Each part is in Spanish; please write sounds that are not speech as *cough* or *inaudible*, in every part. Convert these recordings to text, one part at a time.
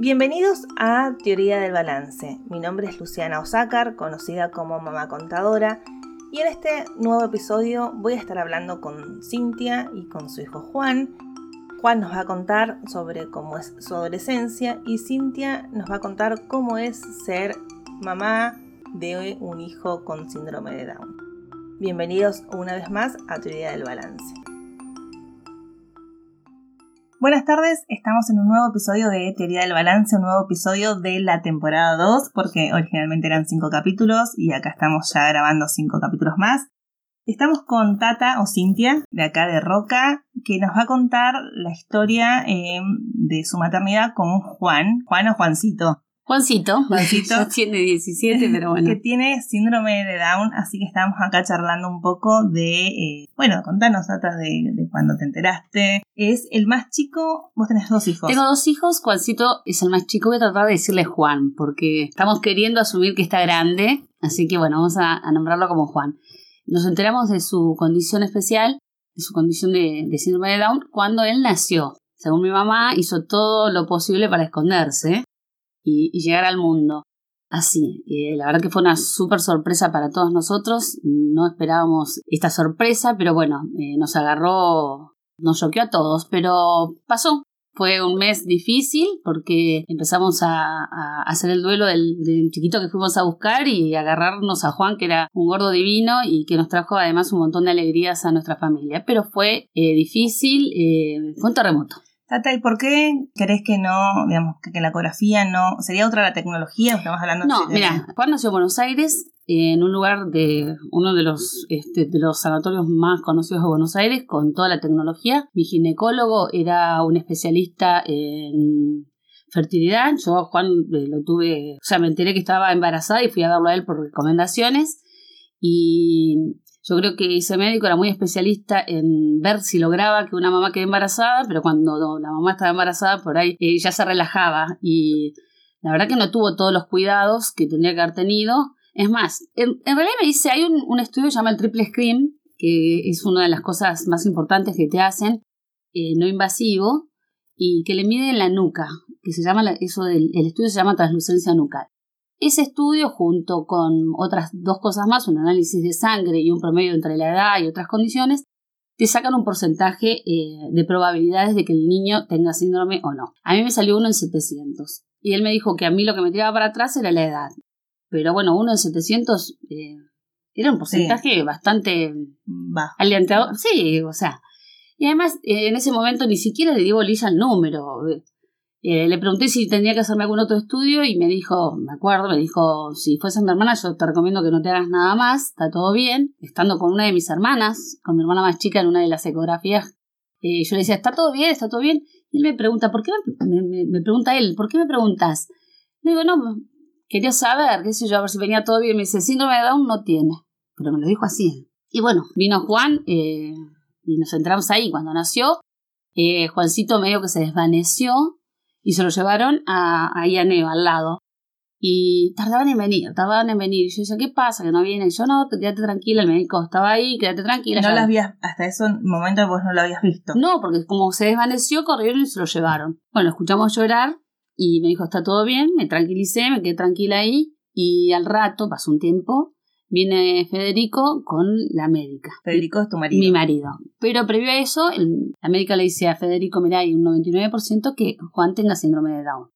Bienvenidos a Teoría del Balance. Mi nombre es Luciana Osácar, conocida como Mamá Contadora, y en este nuevo episodio voy a estar hablando con Cintia y con su hijo Juan. Juan nos va a contar sobre cómo es su adolescencia y Cintia nos va a contar cómo es ser mamá de un hijo con síndrome de Down. Bienvenidos una vez más a Teoría del Balance. Buenas tardes, estamos en un nuevo episodio de Teoría del Balance, un nuevo episodio de la temporada 2, porque originalmente eran 5 capítulos y acá estamos ya grabando 5 capítulos más. Estamos con Tata o Cintia, de acá de Roca, que nos va a contar la historia eh, de su maternidad con Juan, Juan o Juancito. Juancito, Juancito. *laughs* ya tiene 17, pero bueno. Que tiene síndrome de Down, así que estamos acá charlando un poco de, eh, bueno, contanos, Tata, de, de cuando te enteraste. Es el más chico, vos tenés dos hijos. Tengo dos hijos, Juancito es el más chico, voy a tratar de decirle Juan, porque estamos queriendo asumir que está grande, así que bueno, vamos a, a nombrarlo como Juan. Nos enteramos de su condición especial, de su condición de, de síndrome de Down, cuando él nació. Según mi mamá, hizo todo lo posible para esconderse y, llegar al mundo. Así, eh, la verdad que fue una súper sorpresa para todos nosotros. No esperábamos esta sorpresa, pero bueno, eh, nos agarró, nos choqueó a todos, pero pasó. Fue un mes difícil porque empezamos a, a hacer el duelo del, del, chiquito que fuimos a buscar y agarrarnos a Juan, que era un gordo divino y que nos trajo además un montón de alegrías a nuestra familia. Pero fue eh, difícil, eh, fue un terremoto. Tata, ¿y por qué crees que no, digamos, que, que la ecografía no, sería otra la tecnología? Estamos hablando No, de... mira, Juan nació en Buenos Aires, en un lugar de uno de los, este, de los sanatorios más conocidos de Buenos Aires, con toda la tecnología. Mi ginecólogo era un especialista en fertilidad. Yo a Juan eh, lo tuve, o sea, me enteré que estaba embarazada y fui a verlo a él por recomendaciones. Y yo creo que ese médico era muy especialista en ver si lograba que una mamá quede embarazada, pero cuando la mamá estaba embarazada, por ahí eh, ya se relajaba. Y la verdad que no tuvo todos los cuidados que tendría que haber tenido. Es más, en, realidad me dice, hay un, un, estudio que se llama el triple screen, que es una de las cosas más importantes que te hacen, eh, no invasivo, y que le mide en la nuca, que se llama, eso del, el estudio se llama translucencia nucal. Ese estudio, junto con otras dos cosas más, un análisis de sangre y un promedio entre la edad y otras condiciones, te sacan un porcentaje eh, de probabilidades de que el niño tenga síndrome o no. A mí me salió uno en 700. Y él me dijo que a mí lo que me tiraba para atrás era la edad. Pero bueno, uno en 700 eh, era un porcentaje sí. bastante bajo. alientador. Sí, o sea. Y además, eh, en ese momento ni siquiera le di bolilla al número. Eh, le pregunté si tendría que hacerme algún otro estudio y me dijo, me acuerdo, me dijo, si fuese mi hermana yo te recomiendo que no te hagas nada más, está todo bien. Estando con una de mis hermanas, con mi hermana más chica en una de las ecografías, eh, yo le decía, está todo bien, está todo bien. Y él me pregunta, ¿por qué me, me, me pregunta él, ¿por qué me preguntas? Le digo, no, quería saber, qué sé yo, a ver si venía todo bien. Me dice, síndrome de Down no tiene. Pero me lo dijo así. Y bueno, vino Juan eh, y nos entramos ahí. Cuando nació, eh, Juancito medio que se desvaneció y se lo llevaron a, a Neo, al lado. Y tardaban en venir, tardaban en venir. Y yo decía, ¿qué pasa? Que no viene. Y yo, no, quédate tranquila, el médico estaba ahí, quédate tranquila. No las habías, hasta ese momento vos no lo habías visto. No, porque como se desvaneció, corrieron y se lo llevaron. Bueno, escuchamos llorar y me dijo, está todo bien, me tranquilicé, me quedé tranquila ahí. Y al rato, pasó un tiempo, viene Federico con la médica. Federico es tu marido. Mi marido. Pero previo a eso, el, la médica le dice a Federico, mira, hay un 99% que Juan tenga síndrome de Down.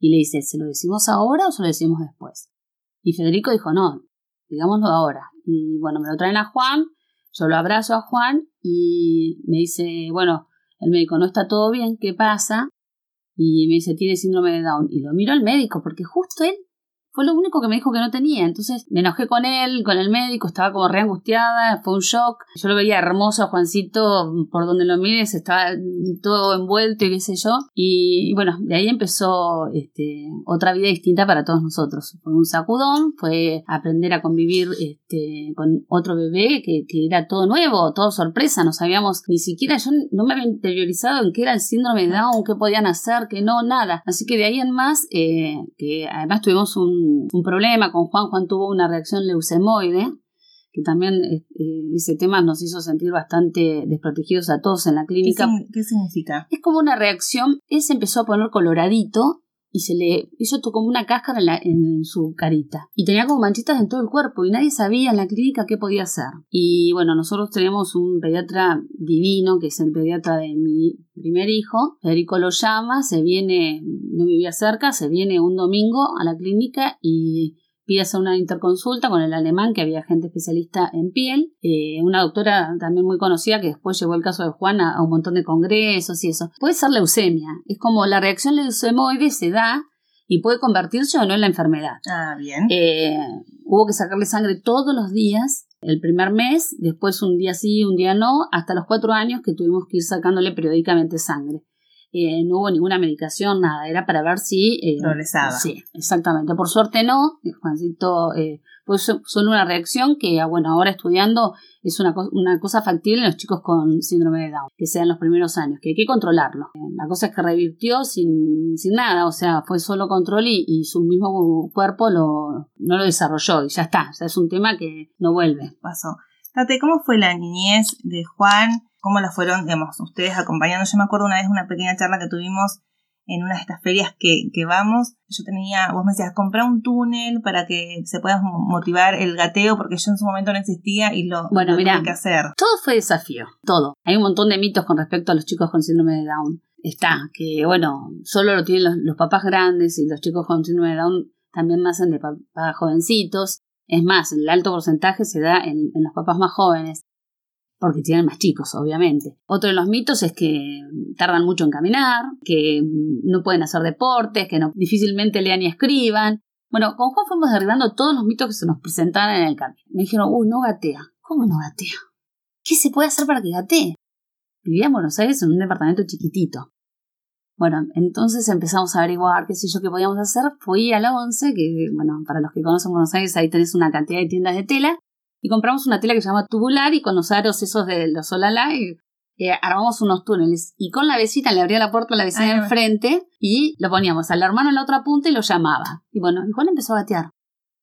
Y le dice, ¿se lo decimos ahora o se lo decimos después? Y Federico dijo, no, digámoslo ahora. Y bueno, me lo traen a Juan, yo lo abrazo a Juan y me dice, bueno, el médico no está todo bien, ¿qué pasa? Y me dice, tiene síndrome de Down. Y lo miro al médico, porque justo él fue lo único que me dijo que no tenía. Entonces me enojé con él, con el médico, estaba como re angustiada, fue un shock. Yo lo veía hermoso Juancito, por donde lo mires, estaba todo envuelto y qué sé yo. Y, y bueno, de ahí empezó este, otra vida distinta para todos nosotros. Fue un sacudón, fue aprender a convivir este, con otro bebé que, que era todo nuevo, todo sorpresa. No sabíamos ni siquiera, yo no me había interiorizado en qué era el síndrome de Down, qué podían hacer, que no, nada. Así que de ahí en más, eh, que además tuvimos un un problema con Juan. Juan tuvo una reacción leucemoide, que también eh, ese tema nos hizo sentir bastante desprotegidos a todos en la clínica. ¿Qué, ¿Qué, significa? Es como una reacción, él se empezó a poner coloradito y se le hizo como una cáscara en, en, su carita. Y tenía como manchitas en todo el cuerpo y nadie sabía en la clínica qué podía hacer. Y bueno, nosotros tenemos un pediatra divino, que es el pediatra de mi primer hijo. Federico lo llama, se viene, no vivía cerca, se viene un domingo a la clínica y pides una interconsulta con el alemán, que había gente especialista en piel, eh, una doctora también muy conocida que después llevó el caso de Juan a, un montón de congresos y eso. Puede ser leucemia, es como la reacción leucemoide se da y puede convertirse o no en la enfermedad. Ah, bien. Eh, hubo que sacarle sangre todos los días, el primer mes, después un día sí, un día no, hasta los cuatro años que tuvimos que ir sacándole periódicamente sangre. Eh, no hubo ninguna medicación, nada, era para ver si... Eh, Progresaba. Sí, exactamente. Por suerte no, Juancito, eh, pues son una reacción que, ah, bueno, ahora estudiando es una, una cosa factible en los chicos con síndrome de Down, que sean los primeros años, que hay que controlarlo. La cosa es que revirtió sin, sin nada, o sea, fue solo control y, su mismo cuerpo lo, no lo desarrolló y ya está, o sea, es un tema que no vuelve. Pasó. Tate, ¿cómo fue la niñez de Juan? Cómo la fueron, digamos, ustedes acompañando. Yo me acuerdo una vez una pequeña charla que tuvimos en una de estas ferias que, que vamos. Yo tenía, vos me decías, compra un túnel para que se pueda motivar el gateo, porque yo en su momento no existía y lo, bueno, tuve que hacer. Todo fue desafío, todo. Hay un montón de mitos con respecto a los chicos con síndrome de Down. Está, que bueno, solo lo tienen los, papás grandes y los chicos con síndrome de Down también nacen de papás jovencitos. Es más, el alto porcentaje se da en, en los papás más jóvenes porque tienen más chicos, obviamente. Otro de los mitos es que tardan mucho en caminar, que no pueden hacer deportes, que no, difícilmente lean y escriban. Bueno, con Juan fuimos derribando todos los mitos que se nos presentaban en el camino. Me dijeron, uy, no gatea. ¿Cómo no gatea? ¿Qué se puede hacer para que gatee? Vivía en Buenos Aires en un departamento chiquitito. Bueno, entonces empezamos a averiguar qué sé yo qué podíamos hacer. Fui a la 11, que, bueno, para los que conocen Buenos Aires, ahí tenés una cantidad de tiendas de tela y compramos una tela que se llama tubular y con los aros esos de los Solala y eh, armamos unos túneles y con la vecina le abría la puerta a la vecina de enfrente y lo poníamos al hermano en la otra punta y lo llamaba. Y bueno, igual empezó a batear.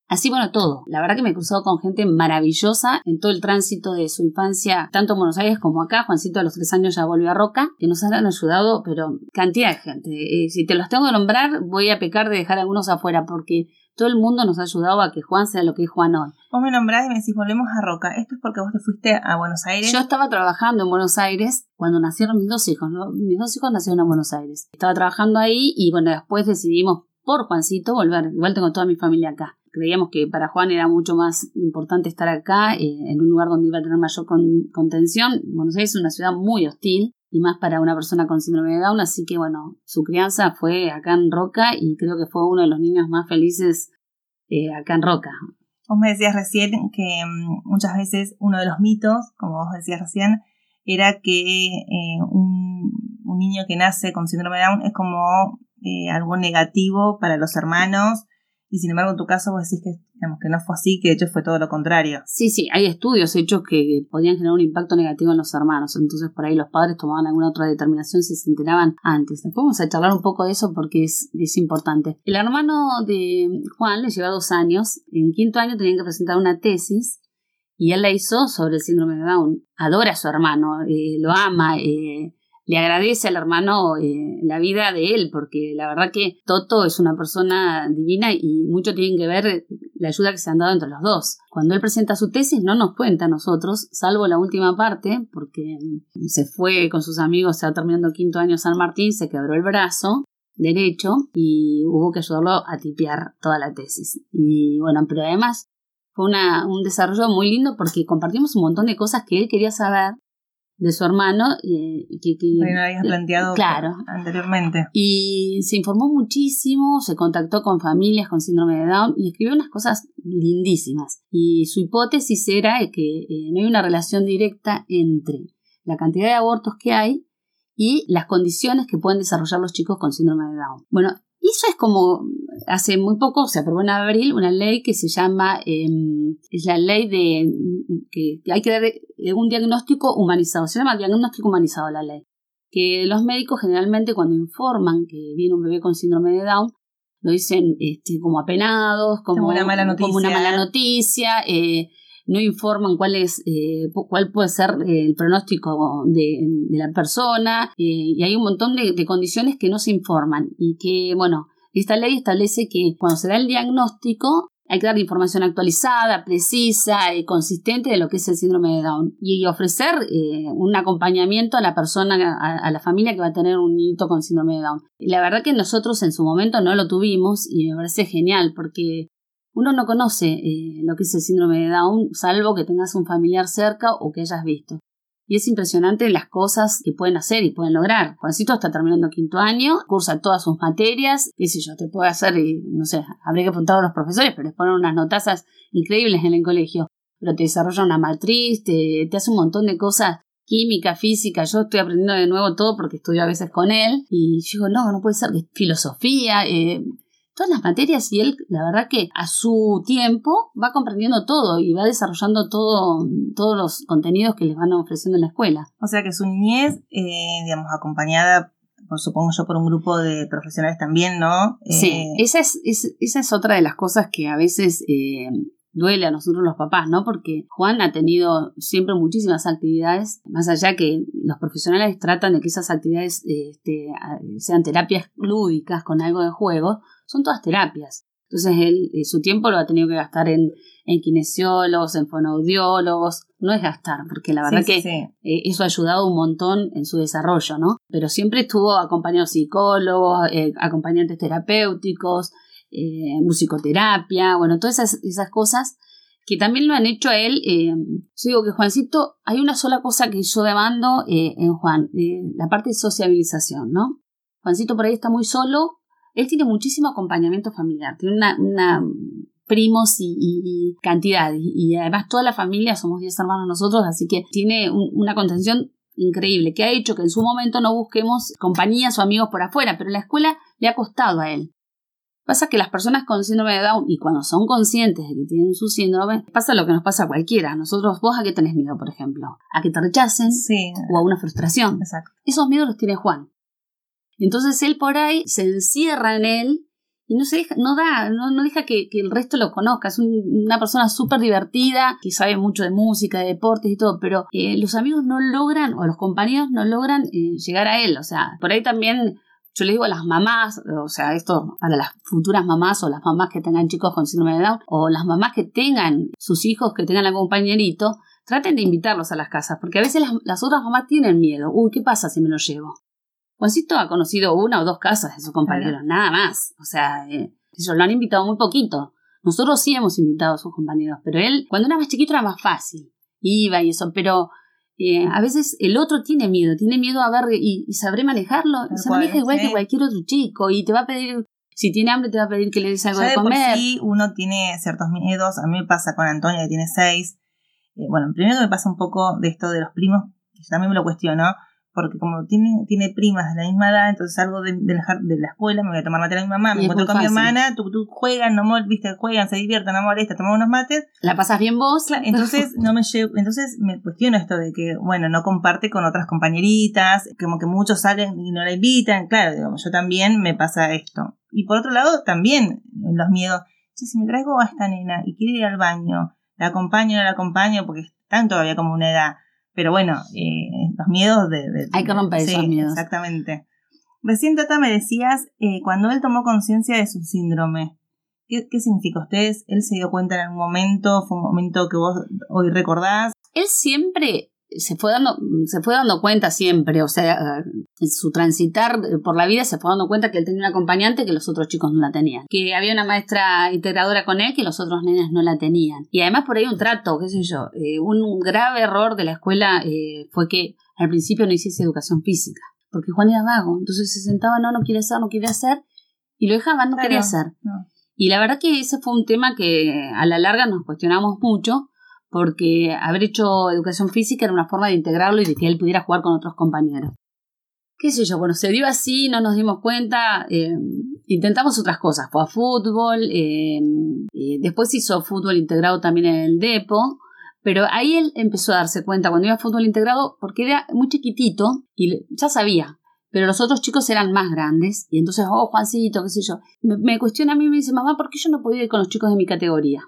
Así, bueno, todo. La verdad que me he cruzado con gente maravillosa en todo el tránsito de su infancia, tanto en Buenos Aires como acá. Juancito a los tres años ya volvió a Roca, que nos han ayudado, pero cantidad de gente. Eh, si te los tengo que nombrar, voy a pecar de dejar algunos afuera, porque todo el mundo nos ha ayudado a que Juan sea lo que es Juan hoy. Vos me nombrás y me decís, volvemos a Roca. ¿Esto es porque vos te fuiste a Buenos Aires? Yo estaba trabajando en Buenos Aires cuando nacieron mis dos hijos. Mis dos hijos nacieron en Buenos Aires. Estaba trabajando ahí y bueno, después decidimos por Juancito volver. Igual tengo toda mi familia acá. Creíamos que para Juan era mucho más importante estar acá, eh, en un lugar donde iba a tener mayor contención. Buenos Aires es una ciudad muy hostil y más para una persona con síndrome de Down, así que bueno, su crianza fue acá en Roca y creo que fue uno de los niños más felices eh, acá en Roca. Vos me decías recién que mm, muchas veces uno de los mitos, como vos decías recién, era que eh, un, un, niño que nace con síndrome de Down es como eh, algo negativo para los hermanos y sin embargo en tu caso vos decís que, digamos, que no fue así, que de hecho fue todo lo contrario. Sí, sí, hay estudios hechos que podían generar un impacto negativo en los hermanos, entonces por ahí los padres tomaban alguna otra determinación si se enteraban antes. Después vamos a charlar un poco de eso porque es, es importante. El hermano de Juan le lleva dos años, en quinto año tenían que presentar una tesis y él la hizo sobre el síndrome de Down. Adora a su hermano, eh, lo ama, eh, le agradece al hermano eh, la vida de él, porque la verdad que Toto es una persona divina y mucho tiene que ver la ayuda que se han dado entre los dos. Cuando él presenta su tesis no nos cuenta a nosotros, salvo la última parte, porque se fue con sus amigos, se va terminando quinto año San Martín, se quebró el brazo derecho y hubo que ayudarlo a tipear toda la tesis. Y bueno, pero además fue una, un desarrollo muy lindo porque compartimos un montón de cosas que él quería saber de su hermano. Eh, que, que no habías planteado claro. anteriormente. Y se informó muchísimo, se contactó con familias con síndrome de Down y escribió unas cosas lindísimas. Y su hipótesis era que eh, no hay una relación directa entre la cantidad de abortos que hay y las condiciones que pueden desarrollar los chicos con síndrome de Down. Bueno, eso es como, hace muy poco se aprobó en abril una ley que se llama, em, es la ley de que, hay que dar eh, un diagnóstico humanizado, se llama diagnóstico humanizado la ley, que los médicos generalmente cuando informan que viene un bebé con síndrome de Down, lo dicen este, como apenados, como, una mala noticia, como una mala noticia eh, no informan cuál es eh, cuál puede ser el pronóstico de, la persona eh, y hay un montón de, condiciones que no se informan y que bueno Esta ley establece que cuando se da el diagnóstico hay que dar información actualizada, precisa y consistente de lo que es el síndrome de Down y ofrecer eh, un acompañamiento a la persona, a, la familia que va a tener un niñito con síndrome de Down. la verdad que nosotros en su momento no lo tuvimos y me parece genial porque uno no conoce eh, lo que es el síndrome de Down salvo que tengas un familiar cerca o que hayas visto. Y es impresionante las cosas que pueden hacer y pueden lograr. Juancito está terminando quinto año, cursa todas sus materias, qué sé yo, te puede hacer, no sé, habría que apuntar a los profesores, pero les ponen unas notazas increíbles en el colegio. Pero te desarrolla una matriz, te, te hace un montón de cosas química, física, yo estoy aprendiendo de nuevo todo porque estudio a veces con él y yo digo, no, no puede ser filosofía, eh, todas las materias y él, la verdad que a su tiempo va comprendiendo todo y va desarrollando todo, todos los contenidos que les van ofreciendo en la escuela. O sea que su niñez, eh, digamos, acompañada, por, supongo yo, por un grupo de profesionales también, ¿no? sí, eh, esa es, esa es otra de las cosas que a veces eh, duele a nosotros los papás, ¿no? Porque Juan ha tenido siempre muchísimas actividades, más allá que los profesionales tratan de que esas actividades este, sean terapias lúdicas con algo de juego, son todas terapias. Entonces él eh, su tiempo lo ha tenido que gastar en, en kinesiólogos, en fonoaudiólogos, no es gastar, porque la verdad que eh, eso ha ayudado un montón en su desarrollo, ¿no? Pero siempre estuvo acompañado psicólogos, eh, acompañantes terapéuticos, musicoterapia, bueno, todas esas, cosas que también lo han hecho a él. yo digo que Juancito, hay una sola cosa que yo demando en Juan, la parte de sociabilización, ¿no? Juancito por ahí está muy solo, él tiene muchísimo acompañamiento familiar, tiene una, primos y, cantidad, y, además toda la familia, somos 10 hermanos nosotros, así que tiene una contención increíble, que ha hecho que en su momento no busquemos compañías o amigos por afuera, pero la escuela le ha costado a él. Pasa que las personas con síndrome de Down, y cuando son conscientes de que tienen su síndrome, pasa lo que nos pasa a cualquiera. Nosotros, vos a qué tenés miedo, por ejemplo? A que te rechacen o a una frustración. Exacto. Esos miedos los tiene Juan. Entonces él por ahí se encierra en él y no se deja, no da, no, no deja que, el resto lo conozca. Es una persona súper divertida, que sabe mucho de música, de deportes y todo, pero eh, los amigos no logran, o los compañeros no logran eh, llegar a él. O sea, por ahí también yo le digo a las mamás, o sea, esto para las futuras mamás o las mamás que tengan chicos con síndrome de Down, o las mamás que tengan sus hijos, que tengan algún compañerito, traten de invitarlos a las casas, porque a veces las, las otras mamás tienen miedo. Uy, ¿qué pasa si me lo llevo? Juancito ha conocido una o dos casas de sus compañeros, nada más. O sea, eh, ellos lo han invitado muy poquito. Nosotros sí hemos invitado a sus compañeros, pero él, cuando era más chiquito, era más fácil. Iba y eso, pero eh, a veces el otro tiene miedo, tiene miedo a ver y, sabré manejarlo. se maneja igual que cualquier otro chico y te va a pedir, si tiene hambre, te va a pedir que le des algo de, comer. Sí, uno tiene ciertos miedos. A mí me pasa con Antonia, que tiene seis. Eh, bueno, primero me pasa un poco de esto de los primos, que también me lo cuestiono porque como tiene, tiene primas de la misma edad, entonces salgo de, de, la, de la escuela, me voy a tomar mate a mi mamá, me encuentro con mi hermana, tú, tú juegan, no viste, juegan, se divierten, no molesta, tomamos unos mates. La pasas bien vos. entonces no me llevo, entonces me cuestiono esto de que, bueno, no comparte con otras compañeritas, como que muchos salen y no la invitan, claro, digamos, yo también me pasa esto. Y por otro lado, también los miedos, si me traigo a esta nena y quiere ir al baño, la acompaño, no la acompaño, porque están todavía como una edad pero bueno, eh, los miedos de, Hay que romper esos miedos. Exactamente. Recién, Tata, me decías, eh, cuando él tomó conciencia de su síndrome, ¿qué, ¿qué significa? ¿Ustedes, él se dio cuenta en algún momento? ¿Fue un momento que vos hoy recordás? Él siempre se fue dando, se fue dando cuenta siempre, o sea, en su transitar por la vida se fue dando cuenta que él tenía un acompañante que los otros chicos no la tenían, que había una maestra integradora con él que los otros nenes no la tenían. Y además por ahí un trato, qué sé yo, eh, un grave error de la escuela eh, fue que al principio no hiciese educación física, porque Juan era vago, entonces se sentaba, no, no quiere hacer, no quiere hacer, y lo dejaban, no quería hacer. Y la verdad que ese fue un tema que a la larga nos cuestionamos mucho, porque haber hecho educación física era una forma de integrarlo y de que él pudiera jugar con otros compañeros. ¿Qué sé yo? Bueno, se dio así, no nos dimos cuenta, eh, intentamos otras cosas, fue a fútbol, eh, eh, después hizo fútbol integrado también en el Depo, pero ahí él empezó a darse cuenta cuando iba a fútbol integrado porque era muy chiquitito y ya sabía, pero los otros chicos eran más grandes y entonces, oh, Juancito, qué sé yo, me, me cuestiona a mí y me dice, mamá, ¿por qué yo no podía ir con los chicos de mi categoría?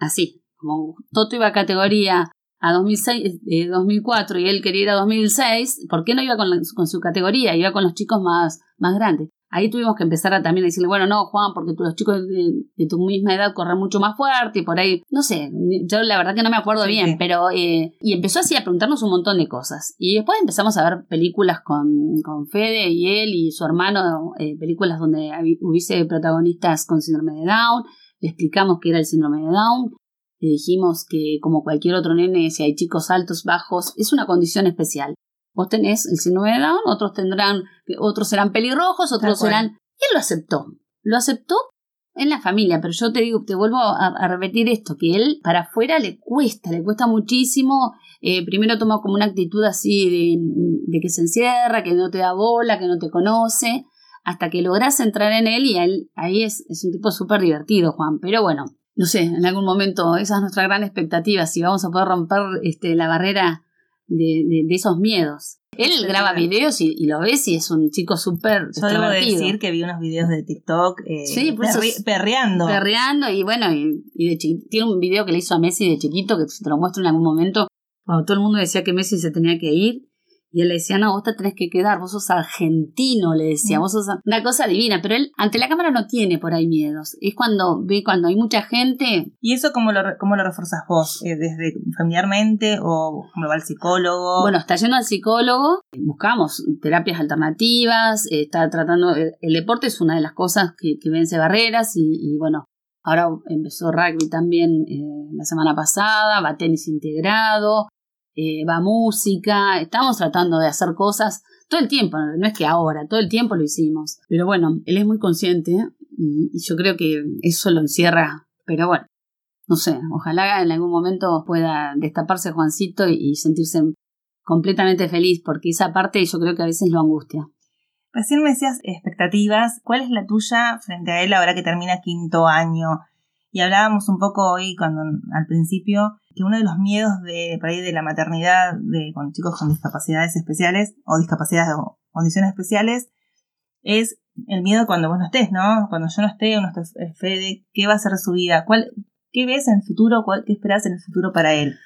Así, como Toto iba a categoría a 2006, 2004 eh, y él quería ir a 2006, ¿por qué no iba con, con, su categoría? Iba con los chicos más, más grandes. ahí tuvimos que empezar a también decirle, bueno, no, Juan, porque tú, los chicos de, tu misma edad corren mucho más fuerte y por ahí, no sé, yo la verdad que no me acuerdo bien, pero, eh, y empezó así a preguntarnos un montón de cosas. Y después empezamos a ver películas con, con Fede y él y su hermano, eh, películas donde hubiese protagonistas con síndrome de Down, le explicamos qué era el síndrome de Down, le dijimos que como cualquier otro nene, si hay chicos altos, bajos, es una condición especial. Vos tenés el síndrome de Down, otros tendrán, otros serán pelirrojos, otros serán. Y él lo aceptó. Lo aceptó en la familia, pero yo te digo, te vuelvo a, repetir esto, que él para afuera le cuesta, le cuesta muchísimo. Eh, primero toma como una actitud así de, de, que se encierra, que no te da bola, que no te conoce, hasta que logras entrar en él y él, ahí es, es un tipo súper divertido, Juan. Pero bueno, no sé, en algún momento esa es nuestra gran expectativa, si vamos a poder romper este, la barrera de, de, esos miedos. Él graba videos y, lo ves y es un chico súper Yo debo decir que vi unos videos de TikTok eh, perreando. Perreando y bueno, y, de tiene un video que le hizo a Messi de chiquito que te lo muestro en algún momento cuando todo el mundo decía que Messi se tenía que ir y él le decía, no, vos te tenés que quedar, vos sos argentino, le decía, vos sos una cosa divina, pero él ante la cámara no tiene por ahí miedos. Es cuando ve, cuando hay mucha gente. ¿Y eso cómo lo, cómo lo reforzas vos? Eh, ¿Desde familiarmente o cómo va al psicólogo? Bueno, está yendo al psicólogo, buscamos terapias alternativas, está tratando, el, deporte es una de las cosas que, vence barreras y, bueno, Ahora empezó rugby también eh, la semana pasada, va tenis integrado, eh, va música, estamos tratando de hacer cosas todo el tiempo, no es que ahora, todo el tiempo lo hicimos. Pero bueno, él es muy consciente y, yo creo que eso lo encierra, pero bueno, no sé, ojalá en algún momento pueda destaparse Juancito y, sentirse completamente feliz, porque esa parte yo creo que a veces lo angustia. Recién me decías expectativas, ¿cuál es la tuya frente a él ahora que termina quinto año? Y hablábamos un poco hoy cuando al principio que uno de los miedos de, por ahí de la maternidad de, con chicos con discapacidades especiales o discapacidades o condiciones especiales es el miedo cuando vos no estés, ¿no? Cuando yo no esté o no esté Fede, ¿qué va a ser su vida? ¿Cuál, ¿Qué ves en el futuro? ¿Qué esperas en el futuro para él?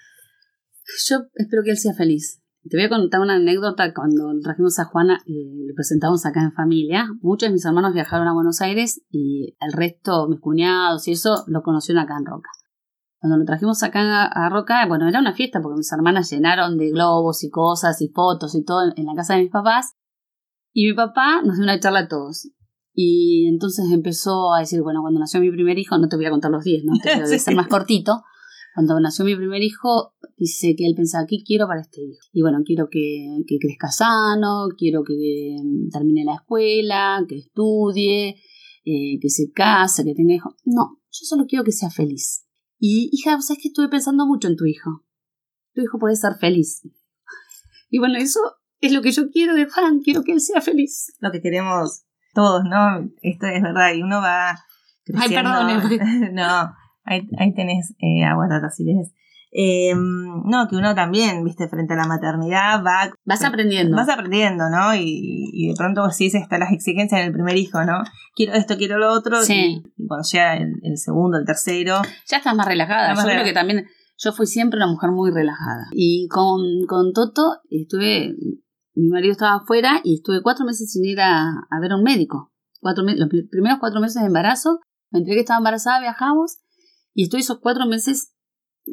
Yo espero que él sea feliz. Te voy a contar una anécdota. Cuando trajimos a Juana, y le presentamos acá en familia. Muchos de mis hermanos viajaron a Buenos Aires y el resto, mis cuñados y eso, lo conocieron acá en Roca. Cuando lo trajimos acá a, Roca, bueno, era una fiesta porque mis hermanas llenaron de globos y cosas y fotos y todo en, la casa de mis papás. Y mi papá nos dio una charla a todos. Y entonces empezó a decir, bueno, cuando nació mi primer hijo, no te voy a contar los 10, ¿no? Te *laughs* debe ser más cortito. Cuando nació mi primer hijo, dice que él pensaba, ¿qué quiero para este hijo? Y bueno, quiero que, que crezca sano, quiero que mm, termine la escuela, que estudie, eh, que se case, que tenga hijos. No, yo solo quiero que sea feliz. Y hija, ¿sabes que estuve pensando mucho en tu hijo? Tu hijo puede ser feliz. Y bueno, eso es lo que yo quiero de Juan, quiero que él sea feliz. Lo que queremos todos, ¿no? Esto es verdad, y uno va creciendo. Ay, *laughs* perdón. no, ahí, ahí tenés eh, agua si querés. Eh, no, que uno también, viste, frente a la maternidad va... Vas aprendiendo. Vas aprendiendo, ¿no? Y, y de pronto vos decís, están las exigencias en el primer hijo, ¿no? Quiero esto, quiero lo otro. Sí. Y, cuando llega el, segundo, el tercero... Ya estás más relajada. yo creo que también... Yo fui siempre una mujer muy relajada. Y con, con Toto estuve... Mi marido estaba afuera y estuve cuatro meses sin ir a, a ver a un médico. Cuatro, los primeros cuatro meses de embarazo, me enteré que estaba embarazada, viajamos y estuve esos cuatro meses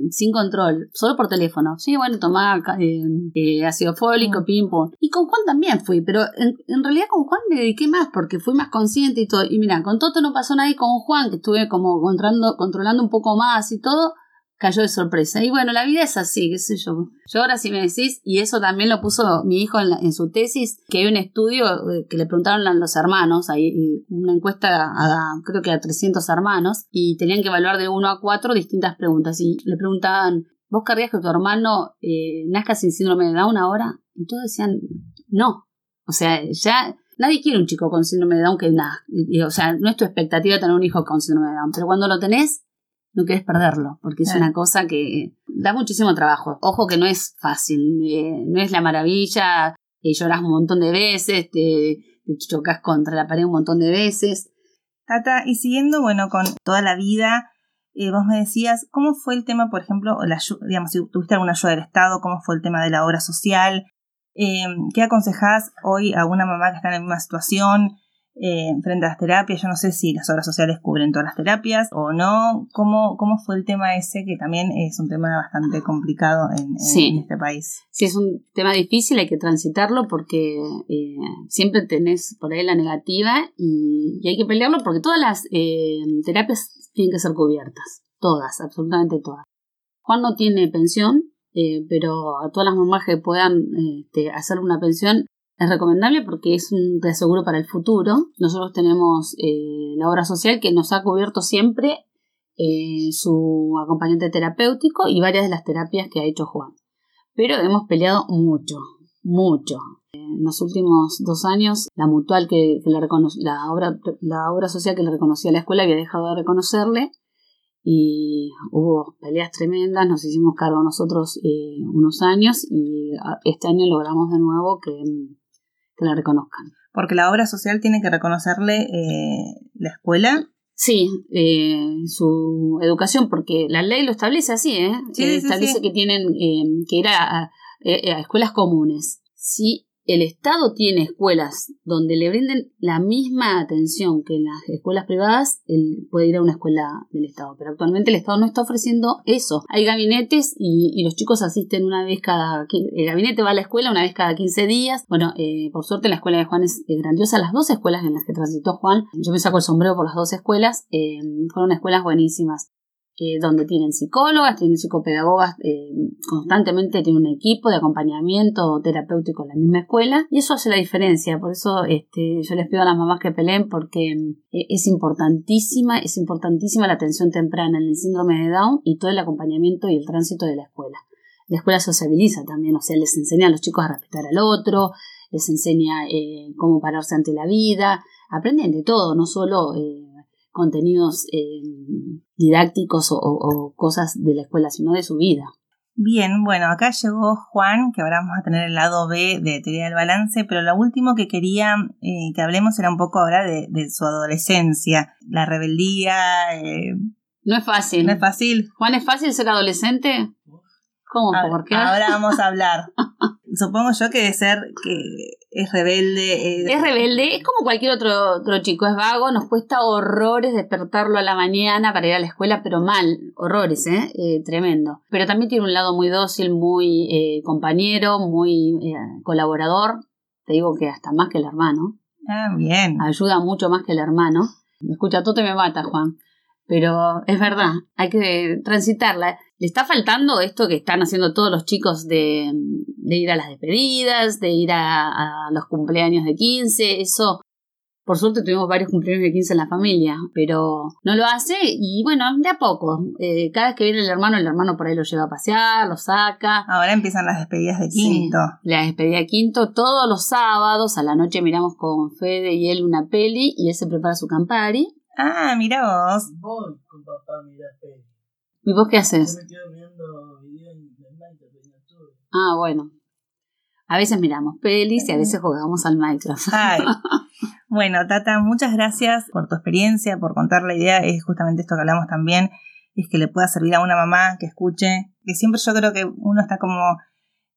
sin control, solo por teléfono. Sí, bueno, tomaba eh, eh, ácido fólico, pim, Y con Juan también fui, pero en, en, realidad con Juan me dediqué más porque fui más consciente y todo. Y mira, con Toto no pasó nada y con Juan, que estuve como controlando, controlando un poco más y todo, cayó de sorpresa. Y bueno, la vida es así, qué sé yo. Yo ahora sí me decís, y eso también lo puso mi hijo en, su tesis, que hay un estudio eh, que le preguntaron a los hermanos, hay una encuesta a, creo que a 300 hermanos, y tenían que evaluar de 1 a 4 distintas preguntas. Y le preguntaban, ¿vos querrías que tu hermano eh, nazca sin síndrome de Down ahora? Y todos decían, no. O sea, ya nadie quiere un chico con síndrome de Down que nada. O sea, no es tu expectativa tener un hijo con síndrome de Down, pero cuando lo tenés, no quieres perderlo, porque es una cosa que da muchísimo trabajo. Ojo que no es fácil, eh, no es la maravilla, eh, lloras un montón de veces, te, chocas contra la pared un montón de veces. Tata, y siguiendo, bueno, con toda la vida, eh, vos me decías, ¿cómo fue el tema, por ejemplo, la, digamos, si tuviste alguna ayuda del Estado, cómo fue el tema de la obra social? ¿Qué aconsejás hoy a una mamá que está en la misma situación? Eh, frente a las terapias. Yo no sé si las obras sociales cubren todas las terapias o no. ¿Cómo, cómo fue el tema ese, que también es un tema bastante complicado en, este país? Sí, es un tema difícil, hay que transitarlo porque eh, siempre tenés por ahí la negativa y, hay que pelearlo porque todas las eh, terapias tienen que ser cubiertas. Todas, absolutamente todas. Juan no tiene pensión, pero a todas las mamás que puedan este, hacer una pensión es recomendable porque es un reaseguro para el futuro. Nosotros tenemos eh, la obra social que nos ha cubierto siempre eh, su acompañante terapéutico y varias de las terapias que ha hecho Juan. Pero hemos peleado mucho, mucho. En los últimos dos años, la mutual que, le la obra, la obra social que le reconocía la escuela había dejado de reconocerle y hubo peleas tremendas, nos hicimos cargo nosotros eh, unos años y ah, este año logramos de nuevo que que la reconozcan. Porque la obra social tiene que reconocerle eh, la escuela. Sí, eh, su educación, porque la ley lo establece así, ¿eh? Sí, establece que tienen que ir a, a, escuelas comunes. Sí, el Estado tiene escuelas donde le brinden la misma atención que en las escuelas privadas, él puede ir a una escuela del Estado. Pero actualmente el Estado no está ofreciendo eso. Hay gabinetes y, los chicos asisten una vez cada... El gabinete va a la escuela una vez cada 15 días. Bueno, eh, por suerte la escuela de Juan es, grandiosa. Las dos escuelas en las que transitó Juan, yo me saco el sombrero por las dos escuelas, eh, fueron escuelas buenísimas. Eh, donde tienen psicólogas, tienen psicopedagogas, eh, constantemente tienen un equipo de acompañamiento terapéutico en la misma escuela y eso hace la diferencia, por eso este, yo les pido a las mamás que peleen porque eh, es importantísima, es importantísima la atención temprana en el síndrome de Down y todo el acompañamiento y el tránsito de la escuela. La escuela sociabiliza también, o sea, les enseña a los chicos a respetar al otro, les enseña cómo pararse ante la vida, aprenden de todo, no solo contenidos eh, didácticos o, cosas de la escuela, sino de su vida. Bien, bueno, acá llegó Juan, que ahora vamos a tener el lado B de teoría del balance, pero lo último que quería eh, que hablemos era un poco ahora de, su adolescencia, la rebeldía. Eh, no es fácil. No es fácil. Juan, ¿es fácil ser adolescente? ¿Cómo? ¿Por qué? Ahora *laughs* vamos a hablar. Supongo yo que de ser que es rebelde. Es rebelde, es como cualquier otro, otro chico, es vago, nos cuesta horrores despertarlo a la mañana para ir a la escuela, pero mal, horrores, ¿eh? eh tremendo. Pero también tiene un lado muy dócil, muy eh, compañero, muy eh, colaborador, te digo que hasta más que el hermano. Ah, bien. Ayuda mucho más que el hermano. Me escucha, todo te me mata, Juan. Pero es verdad, hay que transitarla. Le está faltando esto que están haciendo todos los chicos de, ir a las despedidas, de ir a, los cumpleaños de 15, eso por suerte tuvimos varios cumpleaños de 15 en la familia, pero no lo hace y bueno, de a poco. Eh, cada vez que viene el hermano, el hermano por ahí lo lleva a pasear, lo saca. Ahora empiezan las despedidas de quinto. la despedida de quinto todos los sábados, a la noche miramos con Fede y él una peli y él se prepara su campari. Ah, mira vos. Vos con papá mirás. ¿Y vos qué haces? Yo me quedo viendo videos en Ah, bueno. A veces miramos pelis y a veces jugamos al Minecraft. Ay. *laughs* Bueno, Tata, muchas gracias por tu experiencia, por contar la idea. Es justamente esto que hablamos también, es que le pueda servir a una mamá que escuche, que siempre yo creo que uno está como,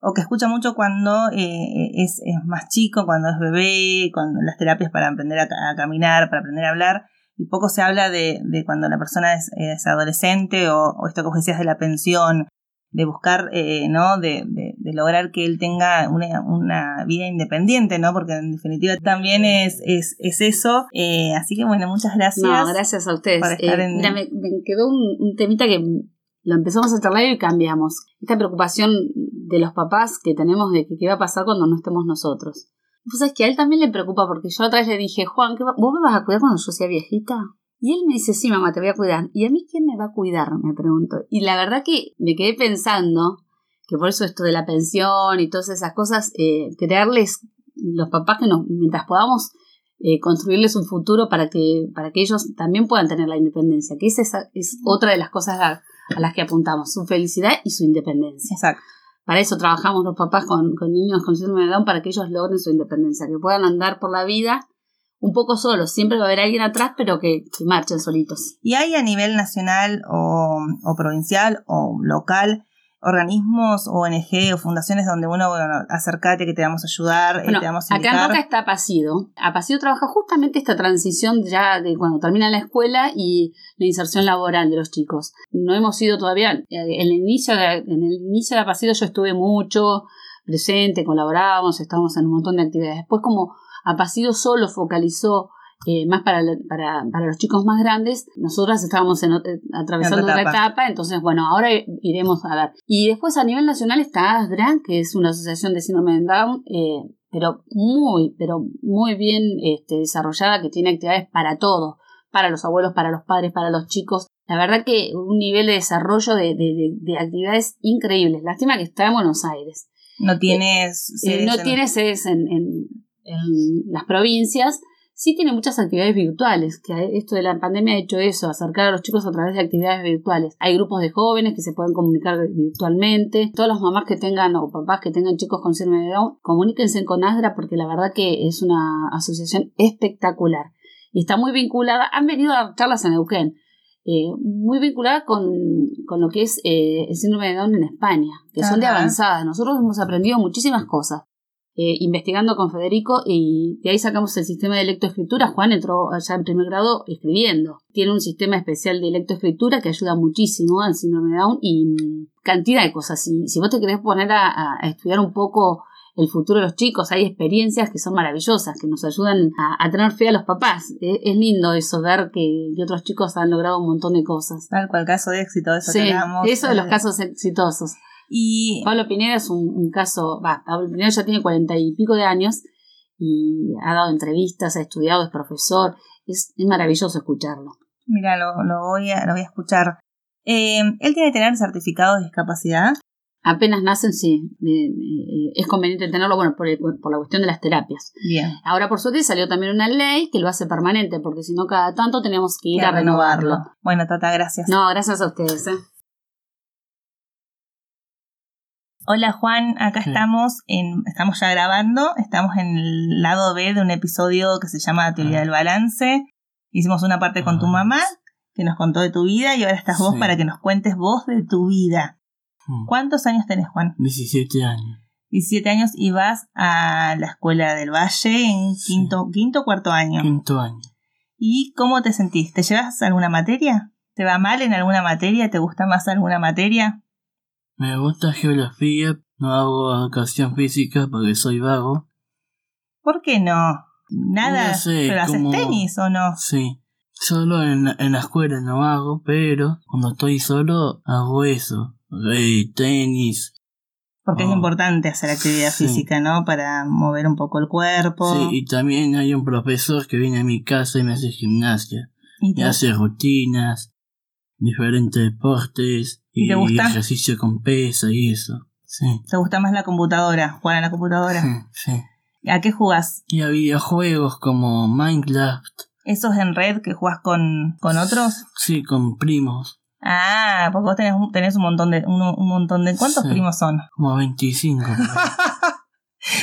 o que escucha mucho cuando eh, es, más chico, cuando es bebé, con las terapias para aprender a, caminar, para aprender a hablar, y poco se habla de, cuando la persona es, adolescente o, o, esto que vos decías de la pensión de buscar, eh, ¿no? De, de, lograr que él tenga una, una, vida independiente, ¿no? Porque en definitiva también es, es, es eso. Eh, así que bueno, muchas gracias. No, gracias a ustedes. Eh, mira, me, quedó un, temita que lo empezamos a charlar y cambiamos. Esta preocupación de los papás que tenemos de que qué va a pasar cuando no estemos nosotros. Pues sabes que a él también le preocupa porque yo otra vez le dije, Juan, ¿vos me vas a cuidar cuando yo sea viejita? Y él me dice, sí, mamá, te voy a cuidar. ¿Y a mí quién me va a cuidar? Me pregunto. Y la verdad que me quedé pensando que por eso esto de la pensión y todas esas cosas, eh, crearles los papás que nos, mientras podamos eh, construirles un futuro para que, para que ellos también puedan tener la independencia, que esa es, otra de las cosas a, las que apuntamos, su felicidad y su independencia. Exacto. Para eso trabajamos los papás con, niños con síndrome de para que ellos logren su independencia, que puedan andar por la vida un poco solos. Siempre va a haber alguien atrás, pero que, marchen solitos. ¿Y hay a nivel nacional o, provincial o local organismos, ONG o fundaciones donde uno, bueno, acércate que te vamos a ayudar, eh, te vamos a acá en indicar? Roca está Apacido. Apacido trabaja justamente esta transición ya de cuando termina la escuela y la inserción laboral de los chicos. No hemos ido todavía, eh, en el inicio de, en el inicio de Apacido yo estuve mucho presente, colaborábamos, estábamos en un montón de actividades. Después como Apacido solo focalizó eh, más para, para, para los chicos más grandes, nosotras estábamos en eh, atravesando otra etapa. etapa, entonces bueno, ahora iremos a ver. Y después a nivel nacional está ASDRA, que es una asociación de síndrome de Down, eh, pero muy, pero muy bien este, desarrollada, que tiene actividades para todos, para los abuelos, para los padres, para los chicos. La verdad que un nivel de desarrollo de, de- de- de actividades increíbles. Lástima que está en Buenos Aires. No tienes... Eh, sedes no en- tiene sedes en, en- en las provincias, sí tiene muchas actividades virtuales, que esto de la pandemia ha hecho eso, acercar a los chicos a través de actividades virtuales. Hay grupos de jóvenes que se pueden comunicar virtualmente. Todas las mamás que tengan o papás que tengan chicos con síndrome de Down, comuníquense con ASDRA porque la verdad que es una asociación espectacular. Y está muy vinculada, han venido a dar charlas en Neuquén, eh, muy vinculada con, con lo que es eh, el síndrome de Down en España, que son de avanzada. Nosotros hemos aprendido muchísimas cosas. Eh, investigando con Federico y de ahí sacamos el sistema de lectoescritura. Juan entró allá en primer grado escribiendo. Tiene un sistema especial de lectoescritura que ayuda muchísimo al síndrome de Down y mm, cantidad de cosas. Si, si vos te querés poner a, estudiar un poco el futuro de los chicos, hay experiencias que son maravillosas, que nos ayudan a, a tener fe a los papás. Es, es lindo eso, ver que, que otros chicos han logrado un montón de cosas. Tal cual caso de éxito, eso Sí, que hablamos. eso de los casos exitosos. Y Pablo Pineda es un, un caso, va, Pablo Pineda ya tiene cuarenta y pico de años y ha dado entrevistas, ha estudiado, es profesor, es, es maravilloso escucharlo. mira, lo, lo voy a, lo voy a escuchar. Eh, ¿Él tiene que tener certificado de discapacidad? Apenas nacen, sí, eh, eh, es conveniente tenerlo, bueno, por, el- por la cuestión de las terapias. Bien. Ahora, por suerte, salió también una ley que lo hace permanente, porque si no, cada tanto teníamos que ir a renovarlo. Bueno, Tata, gracias. No, gracias a ustedes. Hola Juan, acá Sí. estamos en, estamos ya grabando, estamos en el lado B de un episodio que se llama Teoría Ah. del Balance. Hicimos una parte con tu Ah. mamá, que nos contó de tu vida, y ahora estás vos Sí. para que nos cuentes vos de tu vida. Mm. ¿Cuántos años tenés, Juan? 17 años. 17 años y vas a la escuela del Valle en Sí. quinto, quinto o cuarto año. Quinto año. ¿Y cómo te sentís? ¿Te llevas alguna materia? ¿Te va mal en alguna materia? ¿Te gusta más alguna materia? Me gusta geografía, no hago educación física porque soy vago. ¿Por qué no? Nada, No sé, pero haces tenis o no? Sí. Solo en, la- en la escuela no hago, pero cuando estoy solo hago eso. Eh, tenis. Porque es Oh, importante hacer actividad sí. física, ¿no? Para mover un poco el cuerpo. Sí, y también hay un profesor que viene a mi casa y me hace gimnasia. ¿Y Y hace rutinas, diferentes deportes ¿Y y, te gusta? ejercicio con pesa y eso. Sí. te gusta más la computadora? ¿Jugar a la computadora? Sí, sí. ¿A qué jugás? Y a videojuegos como Minecraft, ¿Esos en red que jugás con, con otros? sí, con primos, Ah, porque vos tenés, un- tenés un montón de... Un, un montón de ¿Cuántos Sí. primos son? como 25. por ahí.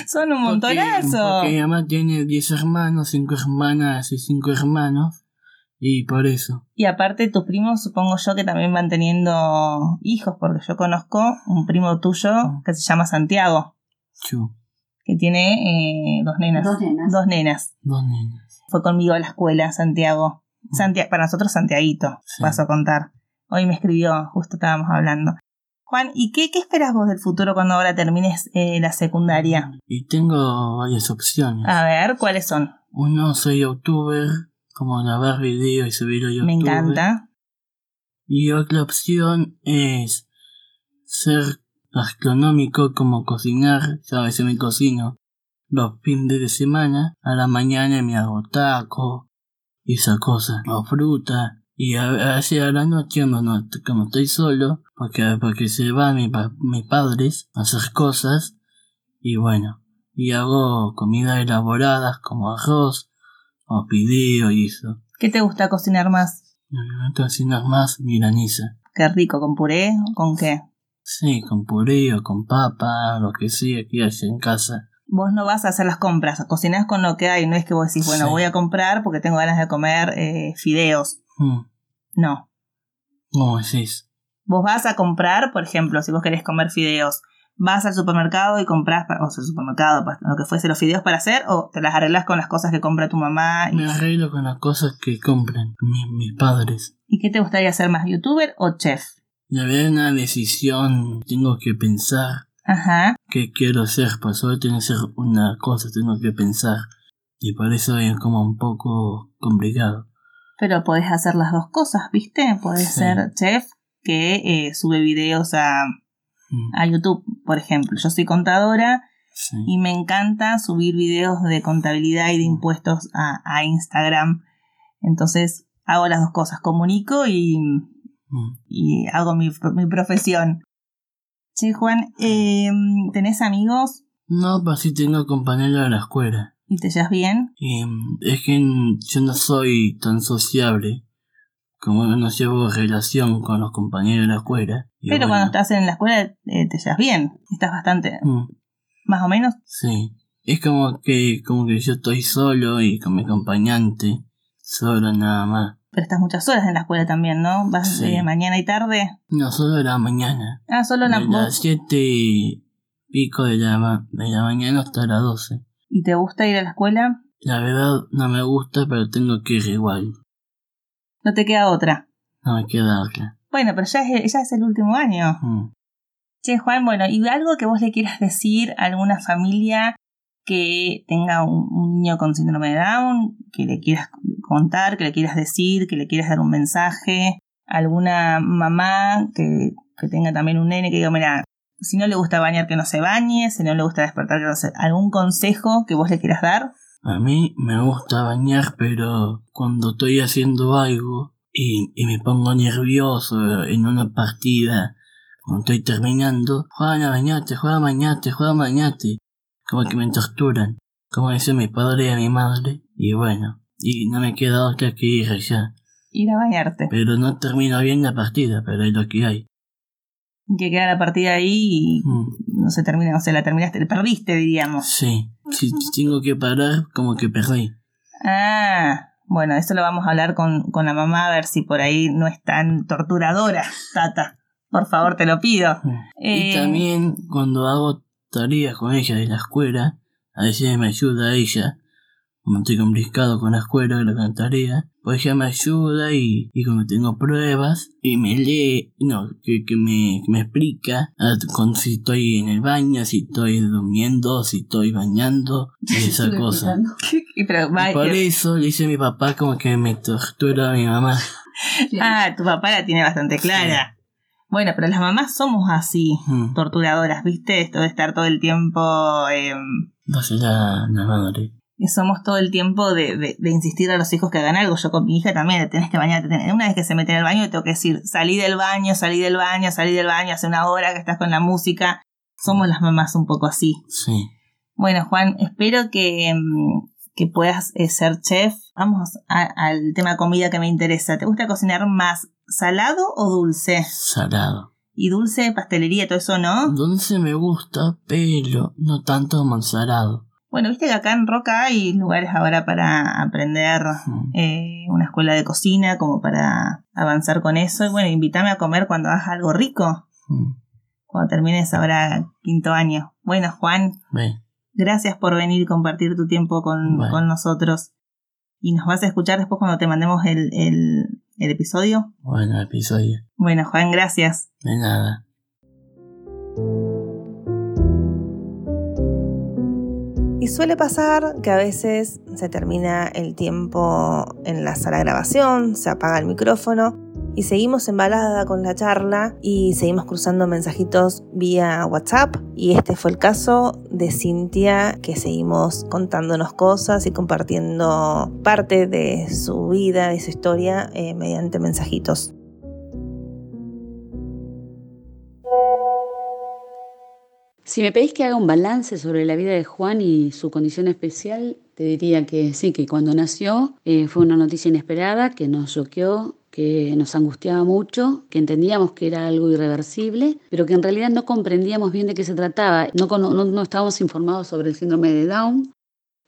son un Porque- montonazo. Porque mi mamá tiene 10 hermanos, 5 hermanas y 5 hermanos. Y por eso. Y aparte tus primos supongo yo que también van teniendo hijos, porque yo conozco un primo tuyo Mm. que se llama Santiago, Chu, que tiene eh, dos nenas. Dos nenas. Dos nenas. dos nenas. Fue conmigo a la escuela, Santiago. Santia- para nosotros Santiaguito, Sí. paso a contar. Hoy me escribió, justo estábamos hablando. Juan, ¿y qué, qué esperas vos del futuro cuando ahora termines eh, la secundaria? Y tengo varias opciones. A ver, ¿cuáles son? Uno, soy youtuber, como grabar videos y subirlo a YouTube. Me encanta. Y otra opción es ser gastronómico, como cocinar. Ya a veces me cocino los fines de semana. A la mañana me hago taco y esa cosa. O fruta. Y a veces a la noche, cuando, no- cuando estoy solo, porque, porque se van mi pa- mis padres a hacer cosas. Y bueno, y hago comidas elaboradas como arroz o fideo y eso. ¿Qué te gusta cocinar más? Me gusta cocinar más milanesa. Qué rico, ¿con puré? ¿Con qué? Sí, con puré o con papa, lo que sea que haya en casa. Vos no vas a hacer las compras, cocinás con lo que hay, no es que vos decís, bueno, Sí. voy a comprar porque tengo ganas de comer eh, fideos. Mm, No. ¿Cómo decís? Vos vas a comprar, por ejemplo, si vos querés comer fideos, vas al supermercado y compras, o sea, el supermercado, lo que fuese los fideos para hacer, o te las arreglas con las cosas que compra tu mamá. Me arreglo con las cosas que compran mis, padres. ¿Y qué te gustaría ser más, youtuber o chef? Y ver una decisión, tengo que pensar. Ajá. ¿Qué quiero ser? Pues solo tiene que ser una cosa, tengo que pensar. Y por eso es como un poco complicado. Pero podés hacer las dos cosas, ¿viste? Podés ser chef que eh, sube videos a, mm. a YouTube, por ejemplo. Yo soy contadora y me encanta subir videos de contabilidad y de mm. impuestos a, a Instagram. Entonces hago las dos cosas, comunico y, mm. y hago mi, mi profesión. Che, Juan, eh, ¿tenés amigos? No, pues sí tengo compañeros de la escuela. ¿Y te llevas bien? Y, es que yo no soy tan sociable como no llevo relación con los compañeros de la escuela. Pero cuando estás en la escuela eh, te llevas bien, estás bastante... Mm. ¿Más o menos? Sí. Es como que, como que yo estoy solo y con mi acompañante, solo nada más. Pero estás muchas horas en la escuela también, ¿no? ¿Vas de mañana y tarde? No, solo la mañana. Ah, solo la... De las siete y pico de la, de la mañana hasta las doce. ¿Y te gusta ir a la escuela? La verdad no me gusta, pero tengo que ir igual. No te queda otra. No me queda otra. Bueno, pero ya es, ya es el último año. Mm. Che, Juan, bueno, ¿y algo que vos le quieras decir a alguna familia que tenga un, niño con síndrome de Down, que le quieras contar, que le quieras decir, que le quieras dar un mensaje? ¿Alguna mamá que, que tenga también un nene que diga, mira, si no le gusta bañar, que no se bañe, si no le gusta despertar, que no se... ¿Algún consejo que vos le quieras dar? A mí me gusta bañar, pero cuando estoy haciendo algo y, me pongo nervioso en una partida, cuando estoy terminando, juega a bañarte, juega a bañarte, juega a bañarte. Como que me torturan, como dice mi padre y a mi madre. Y bueno, y no me queda otra que ir allá. Ir a bañarte. Pero no termino bien la partida, pero es lo que hay que queda la partida ahí y mm. no se termina, o sea, la terminaste, la perdiste, diríamos. Sí, si tengo que parar, como que perdí. Ah, bueno, eso lo vamos a hablar con, con la mamá a ver si por ahí no es tan torturadora, Tata. Por favor, te lo pido. Mm. y eh, también cuando hago tareas con ella de la escuela, a veces me ayuda a ella como estoy complicado con la escuela, con la tarea, pues ella me ayuda y, y como tengo pruebas y me lee, no, que, que me, me explica con, si estoy en el baño, si estoy durmiendo, si estoy bañando, y *laughs* esa cosa. *laughs* y por eso le dice a mi papá como que me tortura a mi mamá. *laughs* ah, tu papá la tiene bastante clara. Bueno, pero las mamás somos así, mm. torturadoras, ¿viste? Esto de estar todo el tiempo... Eh, no la, la madre somos todo el tiempo de, de, insistir a los hijos que hagan algo. Yo con mi hija también, tenés que bañarte. Una vez que se mete en el baño, tengo que decir, salí del baño, salí del baño, salí del baño, hace una hora que estás con la música. Somos las mamás un poco así. Sí. Bueno, Juan, espero que, mm, que puedas eh, ser chef. Vamos al tema comida que me interesa. ¿Te gusta cocinar más salado o dulce? Salado. ¿Y dulce, pastelería, todo eso no? Dulce me gusta, pero no tanto como salado. Bueno, viste que acá en Roca hay lugares ahora para aprender eh, una escuela de cocina, como para avanzar con eso. Y bueno, invítame a comer cuando hagas algo rico. Cuando termines ahora quinto año. Bueno, Juan, gracias por venir y compartir tu tiempo con, con, nosotros. Y nos vas a escuchar después cuando te mandemos el, el, el episodio. Bueno, episodio. Bueno, Juan, gracias. De nada. Y suele pasar que a veces se termina el tiempo en la sala de grabación, se apaga el micrófono y seguimos embalada con la charla y seguimos cruzando mensajitos vía WhatsApp. Y este fue el caso de Cintia, que seguimos contándonos cosas y compartiendo parte de su vida, y su historia eh, mediante mensajitos. Si me pedís que haga un balance sobre la vida de Juan y su condición especial, te diría que sí, que cuando nació eh, fue una noticia inesperada que nos choqueó, que nos angustiaba mucho, que entendíamos que era algo irreversible, pero que en realidad no comprendíamos bien de qué se trataba. No, no, no estábamos informados sobre el síndrome de Down,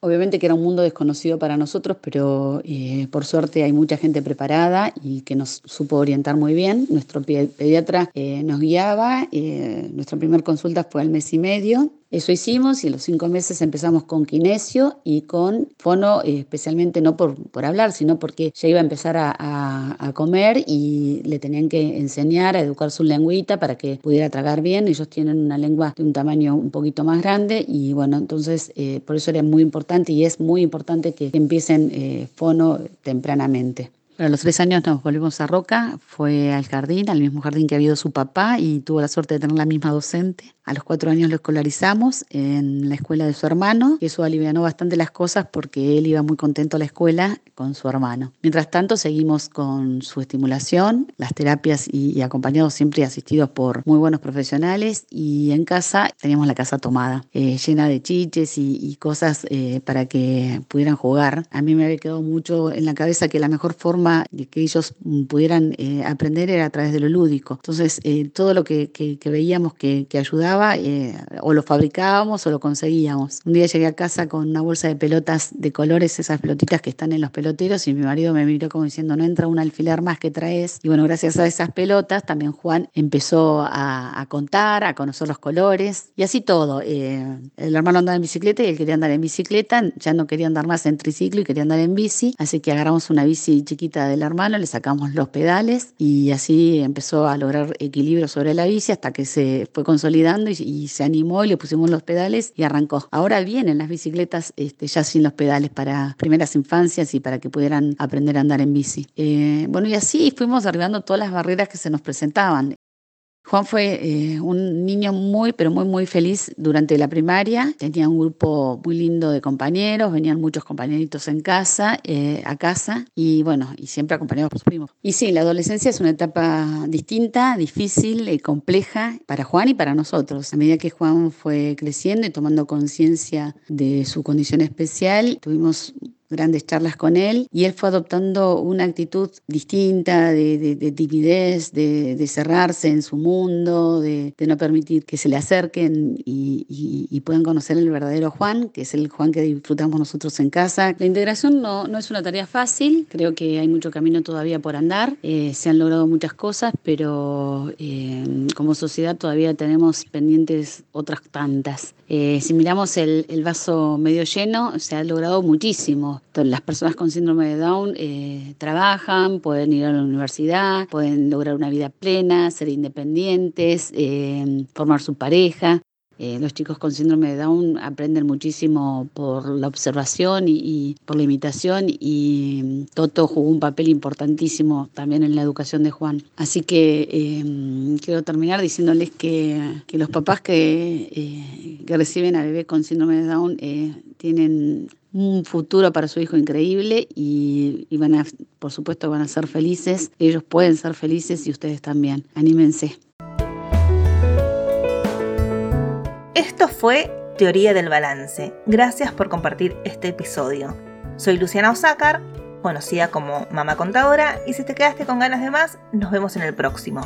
Obviamente que era un mundo desconocido para nosotros, pero eh, por suerte hay mucha gente preparada y que nos supo orientar muy bien. Nuestro pediatra eh, nos guiaba, eh, nuestra primera consulta fue al mes y medio eso hicimos y los cinco meses empezamos con kinesio y con fono, eh, especialmente no por, por, hablar, sino porque ya iba a empezar a, a, comer y le tenían que enseñar a educar su lengüita para que pudiera tragar bien. Ellos tienen una lengua de un tamaño un poquito más grande y bueno, entonces eh, por eso era muy importante y es muy importante que empiecen eh, fono tempranamente. A los tres años nos volvimos a Roca, fue al jardín, al mismo jardín que había ido su papá y tuvo la suerte de tener la misma docente. A los cuatro años lo escolarizamos en la escuela de su hermano y eso alivianó bastante las cosas porque él iba muy contento a la escuela con su hermano. Mientras tanto, seguimos con su estimulación, las terapias y, acompañados siempre asistidos por muy buenos profesionales y en casa teníamos la casa tomada, eh, llena de chiches y, cosas eh, para que pudieran jugar. A mí me había quedado mucho en la cabeza que la mejor forma de que ellos pudieran eh, aprender era a través de lo lúdico. Entonces, todo lo que, que veíamos que, que ayudaba, eh, o lo fabricábamos o lo conseguíamos. Un día llegué a casa con una bolsa de pelotas de colores, esas pelotitas que están en los peloteros, y mi marido me miró como diciendo, no entra un alfiler más que traes. Y bueno, gracias a esas pelotas también Juan empezó a, contar, a conocer los colores, y así todo. Eh, el hermano andaba en bicicleta y él quería andar en bicicleta, ya no quería andar más en triciclo y quería andar en bici, así que agarramos una bici chiquita del hermano, le sacamos los pedales y así empezó a lograr equilibrio sobre la bici hasta que se fue consolidando y, se animó y le pusimos los pedales y arrancó. Ahora vienen las bicicletas este, ya sin los pedales para primeras infancias y para que pudieran aprender a andar en bici. Eh, bueno, y así fuimos derribando todas las barreras que se nos presentaban. Juan fue eh, un niño muy, pero muy, muy feliz durante la primaria. Tenía un grupo muy lindo de compañeros, venían muchos compañeritos en casa, eh, a casa, y bueno, y siempre acompañados por sus primos. Y sí, la adolescencia es una etapa distinta, difícil y compleja para Juan y para nosotros. A medida que Juan fue creciendo y tomando conciencia de su condición especial, tuvimos grandes charlas con él y él fue adoptando una actitud distinta de, timidez, de, cerrarse en su mundo, de, no permitir que se le acerquen y, puedan conocer el verdadero Juan, que es el Juan que disfrutamos nosotros en casa. La integración no, no es una tarea fácil, creo que hay mucho camino todavía por andar, eh, se han logrado muchas cosas, pero eh, como sociedad todavía tenemos pendientes otras tantas. Eh, si miramos el, vaso medio lleno, se ha logrado muchísimo las personas con síndrome de Down eh, trabajan, pueden ir a la universidad, pueden lograr una vida plena, ser independientes, eh, formar su pareja. Eh, los chicos con síndrome de Down aprenden muchísimo por la observación y, por la imitación y mm, Toto jugó un papel importantísimo también en la educación de Juan. Así que quiero terminar diciéndoles que, los papás que, que, reciben a bebé con síndrome de Down tienen un futuro para su hijo increíble y, van a, por supuesto, van a ser felices. Ellos pueden ser felices y ustedes también. Anímense. Esto fue Teoría del Balance. Gracias por compartir este episodio. Soy Luciana Osácar, conocida como Mamá Contadora, y si te quedaste con ganas de más, nos vemos en el próximo.